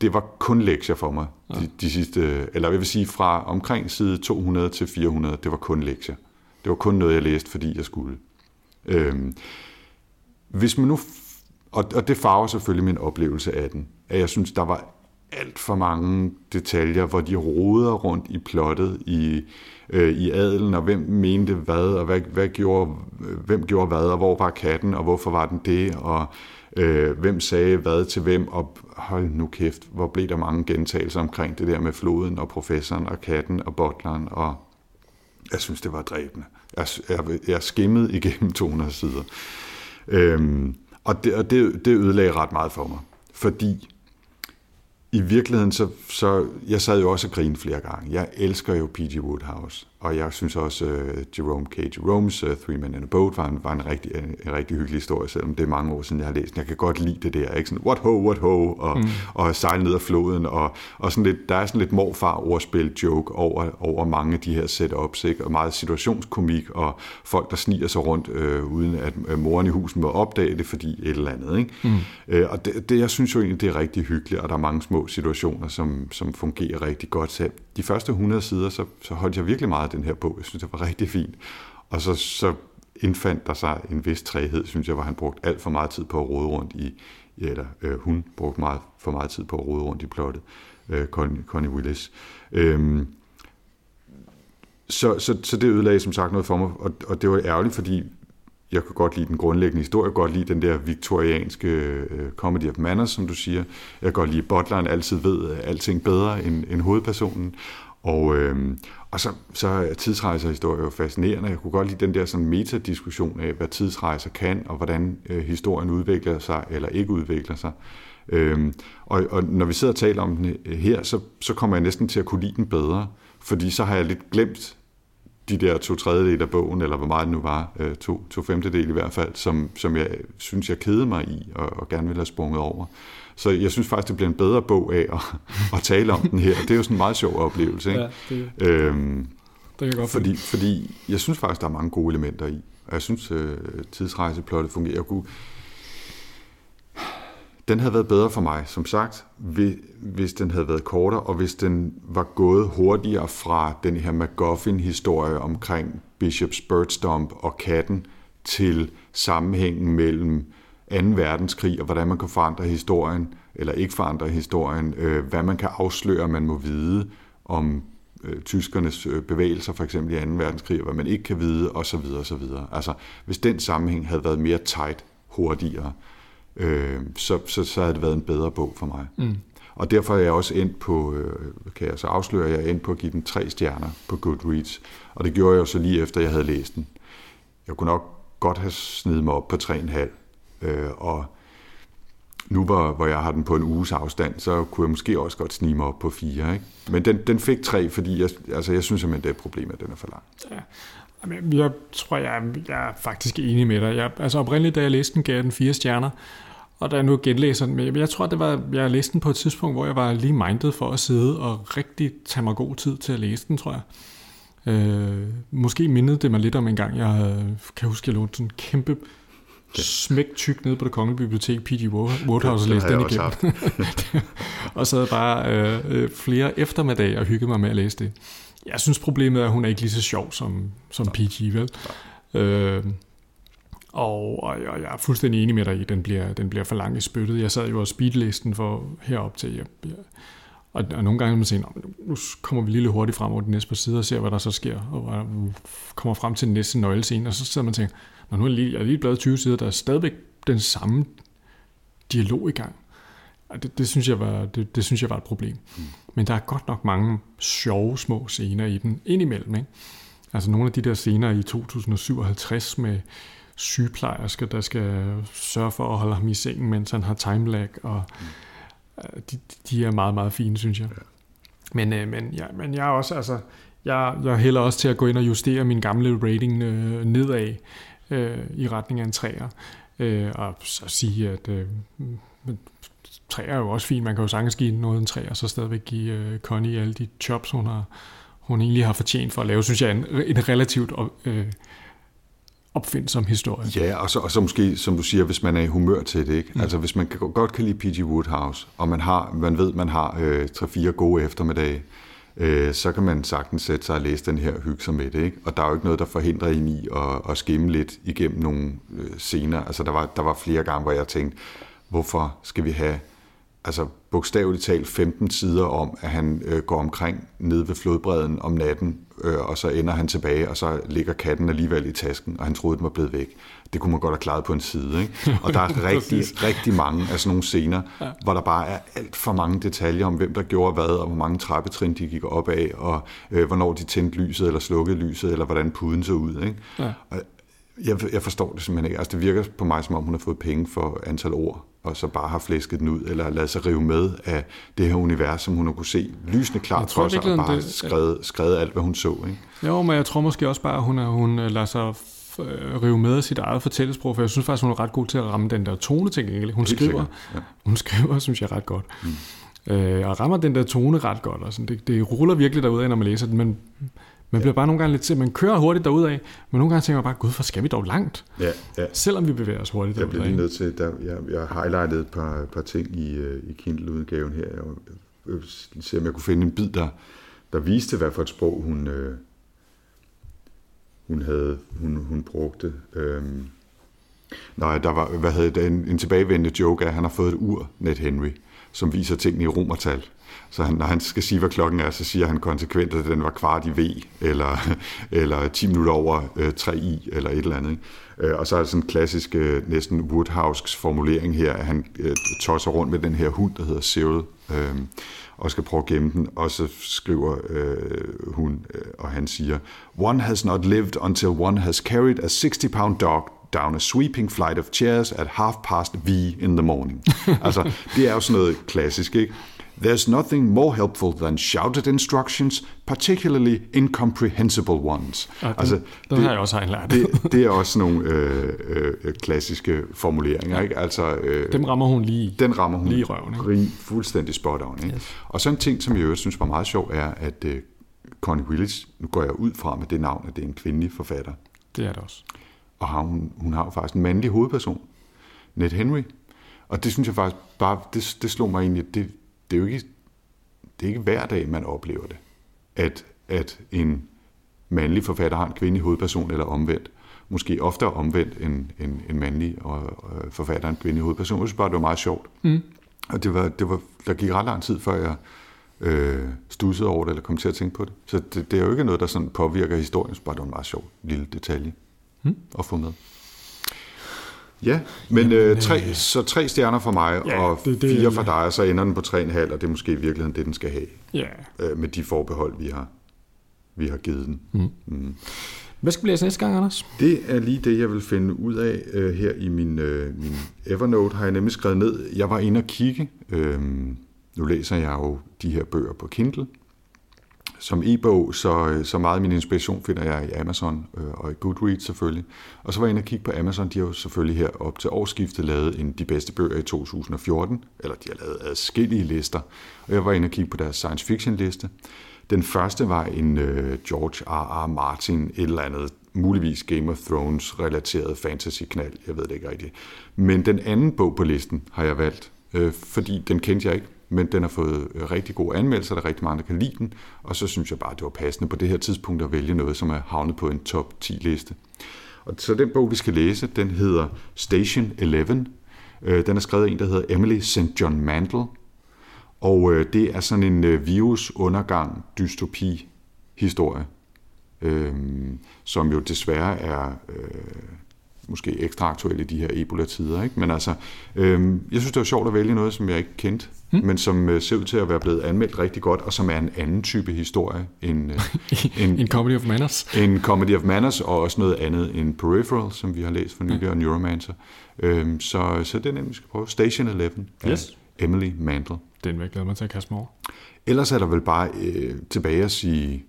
det var kun lektier for mig de, de sidste, eller jeg vil sige fra omkring side 200 til 400, det var kun lektier. Det var kun noget, jeg læste, fordi jeg skulle. Øhm, hvis man nu, og, og det farver selvfølgelig min oplevelse af den, at jeg synes, der var alt for mange detaljer, hvor de roder rundt i plottet i, øh, i adelen, og hvem mente hvad, og hvad, hvad gjorde, hvem gjorde hvad, og hvor var katten, og hvorfor var den det, og øh, hvem sagde hvad til hvem, og hold nu kæft, hvor blev der mange gentagelser omkring det der med floden, og professoren, og katten, og bottleren, og jeg synes, det var dræbende. Jeg, jeg, jeg skimmede igennem [LAUGHS] 200 sider. Øhm, og det, og det, det ødelagde ret meget for mig, fordi i virkeligheden, så, så jeg sad jo også og grinede flere gange. Jeg elsker jo P.G. Woodhouse, og jeg synes også, uh, Jerome K. Jerome's uh, Three Men in a Boat var en, var en, rigtig, en, en rigtig hyggelig historie, selvom det er mange år siden, jeg har læst den. Jeg kan godt lide det der, ikke? Sådan, what ho, what ho, og, mm. og sejle ned ad floden, og, og sådan lidt, der er sådan lidt morfar-ordspil joke over, over mange af de her setups, ikke? og meget situationskomik, og folk, der sniger sig rundt, øh, uden at øh, moren i husen må opdage det, fordi et eller andet. Ikke? Mm. Øh, og det, det, jeg synes jo egentlig, det er rigtig hyggeligt, og der er mange små situationer, som, som fungerer rigtig godt. Så de første 100 sider, så, så holdt jeg virkelig meget af den her bog. Jeg synes, det var rigtig fint. Og så, så indfandt der sig en vis træhed, synes jeg, hvor han brugte alt for meget tid på at rode rundt i, eller øh, hun brugte meget for meget tid på at rode rundt i plottet, øh, Connie, Connie Willis. Øhm, så, så, så det ødelagde som sagt noget for mig, og, og det var ærgerligt, fordi jeg kunne godt lide den grundlæggende historie, jeg kan godt lide den der viktorianske øh, comedy of manners, som du siger. Jeg kan godt lide, at butleren altid ved øh, alting bedre end, end hovedpersonen. Og, øh, og så, så er tidsrejserhistorie jo fascinerende. Jeg kunne godt lide den der sådan metadiskussion af, hvad tidsrejser kan, og hvordan øh, historien udvikler sig eller ikke udvikler sig. Øh, og, og når vi sidder og taler om den her, så, så kommer jeg næsten til at kunne lide den bedre, fordi så har jeg lidt glemt de der to tredjedel af bogen, eller hvor meget det nu var, øh, to, to femtedel i hvert fald, som, som jeg synes, jeg kedede mig i, og, og gerne ville have sprunget over. Så jeg synes faktisk, det bliver en bedre bog af at, [LAUGHS] at tale om den her. Det er jo sådan en meget sjov oplevelse. Ikke? Ja, det, Øhm, det kan jeg godt fordi, fordi jeg synes faktisk, der er mange gode elementer i. Og jeg synes, øh, tidsrejseplottet fungerer. Jeg kunne, den havde været bedre for mig, som sagt, hvis den havde været kortere, og hvis den var gået hurtigere fra den her MacGuffin-historie omkring Bishops Birdstomp og katten til sammenhængen mellem 2. verdenskrig og hvordan man kan forandre historien, eller ikke forandre historien, øh, hvad man kan afsløre, man må vide om øh, tyskernes øh, bevægelser, for eksempel i 2. verdenskrig, og hvad man ikke kan vide, osv. osv. Altså, hvis den sammenhæng havde været mere tight, hurtigere, øh, så, så, så havde det været en bedre bog for mig. Mm. Og derfor er jeg også endt på, øh, kan jeg så afsløre, jeg er endt på at give den tre stjerner på Goodreads. Og det gjorde jeg jo så lige efter, jeg havde læst den. Jeg kunne nok godt have snedet mig op på 3,5. Øh, og nu hvor, hvor jeg har den på en uges afstand, så kunne jeg måske også godt snige mig op på 4. Ikke? Men den, den fik 3, fordi jeg, altså jeg synes simpelthen, det er et problem, at den er for lang. Ja. Jeg tror, jeg, jeg er faktisk enig med dig. Jeg, altså oprindeligt, da jeg læste den, gav jeg den fire stjerner. Og da jeg nu genlæser den, men jeg tror, det var, jeg læste den på et tidspunkt, hvor jeg var lige mindet for at sidde og rigtig tage mig god tid til at læse den, tror jeg. Øh, måske mindede det mig lidt om en gang, jeg havde, kan huske, jeg lånte sådan en kæmpe smæk tyk nede på det kongelige bibliotek, P.G. Woodhouse, og Den læste den igennem. [LAUGHS] og sad bare øh, øh, flere eftermiddage og hyggede mig med at læse det. Jeg synes, problemet er, at hun er ikke lige så sjov som, som P.G., vel? Øh, og, og, og jeg er fuldstændig enig med dig i, den bliver, den bliver for lang i spyttet. Jeg sad jo og speedlisten for herop til, jeg, jeg, og, og nogle gange man siger, "Nå, men nu, kommer vi lige lidt hurtigt frem over de næste par sider og ser, hvad der så sker, og kommer frem til den næste nøglescene, og så sidder man og tænker, Nå, nu er jeg lige, jeg er lige bladet 20 sider, der er stadigvæk den samme dialog i gang. Og Det, det, synes jeg var, det, det synes jeg var et problem. Mm. Men der er godt nok mange sjove små scener i den indimellem. Ikke? Altså nogle af de der scener i 2057 med sygeplejersker, der skal sørge for at holde ham i sengen, mens han har timelag, og mm. de, de er meget, meget fine, synes jeg. Ja. Men, øh, men, ja, men jeg er også, altså, jeg, jeg hælder også til at gå ind og justere min gamle rating øh, nedad øh, i retning af en træer. Øh, og så sige, at øh, træer er jo også fint. Man kan jo sagtens give noget en træer, og så stadigvæk give øh, Connie alle de chops, hun har, hun egentlig har fortjent for at lave, synes jeg, en, en relativt øh, opfindsom historie. Ja, og så, og så måske, som du siger, hvis man er i humør til det, ikke? Mm. Altså hvis man kan, godt kan lide P.G. Woodhouse, og man, har, man ved, man har øh, 3-4 gode eftermiddage, øh, så kan man sagtens sætte sig og læse den her hygge sig med det. Ikke? Og der er jo ikke noget, der forhindrer en i at, at skimme lidt igennem nogle øh, scener. Altså der var, der var flere gange, hvor jeg tænkte, hvorfor skal vi have altså bogstaveligt talt 15 sider om, at han øh, går omkring nede ved flodbredden om natten, øh, og så ender han tilbage, og så ligger katten alligevel i tasken, og han troede, den var blevet væk. Det kunne man godt have klaret på en side. Ikke? Og der er [LAUGHS] rigtig, rigtig mange af sådan nogle scener, ja. hvor der bare er alt for mange detaljer om, hvem der gjorde hvad, og hvor mange trappetrin de gik op af, og øh, hvornår de tændte lyset, eller slukkede lyset, eller hvordan puden så ud. Ikke? Ja. Og jeg, jeg forstår det simpelthen ikke. Altså, det virker på mig, som om hun har fået penge for antal ord, og så bare har flæsket den ud, eller ladet sig rive med af det her univers, som hun har kunne se lysende klart for sig, og bare det, skrevet, skrevet alt, hvad hun så. Ikke? Jo, men jeg tror måske også bare, at hun, hun øh, lader sig øh, rive med af sit eget fortællesprog, for jeg synes faktisk, hun er ret god til at ramme den der tone ting. Hun skriver, ja. hun [LAUGHS] skriver, synes jeg, ret godt. Mm. Øh, og rammer den der tone ret godt. Og sådan. Det, det ruller virkelig derud når man læser den, men man bliver bare nogle gange lidt til, man kører hurtigt derud af, men nogle gange tænker man bare, gud, hvor skal vi dog langt? Ja, ja. Selvom vi bevæger os hurtigt Jeg bliver lige nødt til, der, jeg, jeg har highlightet et par, par ting i, øh, i Kindle-udgaven her. Jeg vil se, om jeg kunne finde en bid, der, der viste, hvad for et sprog hun, øh, hun havde, hun, hun brugte. Øhm, nej, der var, hvad havde det, en, en tilbagevendende joke af, at han har fået et ur, Ned Henry, som viser tingene i romertal. Så han, når han skal sige, hvad klokken er, så siger han konsekvent, at den var kvart i V, eller, [LAUGHS] eller 10 minutter over øh, 3 i, eller et eller andet. Ikke? Øh, og så er det sådan en klassisk, øh, næsten Woodhouse's formulering her, at han øh, tosser rundt med den her hund, der hedder Cyril, øh, og skal prøve at gemme den. Og så skriver øh, hun, øh, og han siger, One has not lived until one has carried a 60-pound dog down a sweeping flight of chairs at half past V in the morning. [LAUGHS] altså, det er jo sådan noget klassisk, ikke? There's nothing more helpful than shouted instructions, particularly incomprehensible ones. Ja, den, altså, den det, har jeg også lært. det, det er også nogle øh, øh, klassiske formuleringer. Ja. Ikke? Altså, øh, Dem rammer hun lige, den rammer hun lige i røven. Ikke? fuldstændig spot on. Ikke? Yes. Og sådan en ting, som jeg øvrigt synes var meget sjov, er, at øh, Connie Willis, nu går jeg ud fra med det navn, at det er en kvindelig forfatter. Det er det også. Og hun, hun har jo faktisk en mandlig hovedperson, Ned Henry. Og det synes jeg faktisk bare, det, det slog mig egentlig, det, det er jo ikke, det er ikke hver dag, man oplever det, at, at en mandlig forfatter har en kvindelig hovedperson, eller omvendt. Måske oftere omvendt en, en, en mandlig og, og forfatter en kvindelig hovedperson. Jeg synes bare, det var meget sjovt. Mm. Og det var, det var, der gik ret lang tid, før jeg øh, stussede over det, eller kom til at tænke på det. Så det, det er jo ikke noget, der sådan påvirker historien, så bare det var en meget sjov lille detalje mm. at få med. Ja, men øh, tre, øh, så tre stjerner for mig, ja, og det, det, fire for dig, og så ender den på tre en halv, og det er måske i virkeligheden det, den skal have. Ja. Øh, med de forbehold, vi har, vi har givet den. Mm. Mm. Hvad skal vi læse næste gang, Anders? Det er lige det, jeg vil finde ud af øh, her i min, øh, min Evernote, har jeg nemlig skrevet ned. Jeg var inde og kigge. Øh, nu læser jeg jo de her bøger på Kindle, som e-bog, så, øh, så meget af min inspiration finder jeg i Amazon øh, og i Goodreads selvfølgelig. Og så var jeg inde og kigge på Amazon. De har jo selvfølgelig her op til årsskiftet lavet en de bedste bøger i 2014, eller de har lavet adskillige lister. Og jeg var inde og kigge på deres science fiction liste. Den første var en øh, George R. R. Martin, et eller andet, muligvis Game of Thrones relateret fantasy-knald, jeg ved det ikke rigtigt. Men den anden bog på listen har jeg valgt, øh, fordi den kendte jeg ikke men den har fået øh, rigtig gode anmeldelser, der er rigtig mange, der kan lide den, og så synes jeg bare, det var passende på det her tidspunkt at vælge noget, som er havnet på en top 10 liste. Og så den bog, vi skal læse, den hedder Station 11. Øh, den er skrevet af en, der hedder Emily St. John Mandel, og øh, det er sådan en virusundergang dystopi historie, som jo desværre er måske ekstra aktuel i de her Ebola-tider. Ikke? Men altså, øhm, jeg synes, det var sjovt at vælge noget, som jeg ikke kendte, hmm. men som øh, ser ud til at være blevet anmeldt rigtig godt, og som er en anden type historie end øh, [LAUGHS] en, en Comedy of Manners. En Comedy of Manners, og også noget andet end Peripheral, som vi har læst for nylig, hmm. og Neuromancer. Øh, så, så det er nemt, vi skal prøve. Station 11 af Yes. Emily Mantle. Den vil jeg glæde mig til at kaste mig over. Ellers er der vel bare øh, tilbage at sige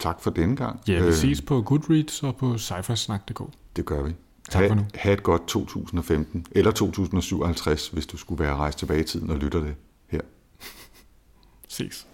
tak for denne gang. Ja, vi Øh, ses på Goodreads og på cyphersnak.dk. Det gør vi. Tak for ha, nu. Ha' et godt 2015, eller 2057, hvis du skulle være rejst tilbage i tiden og lytter det her. Ses.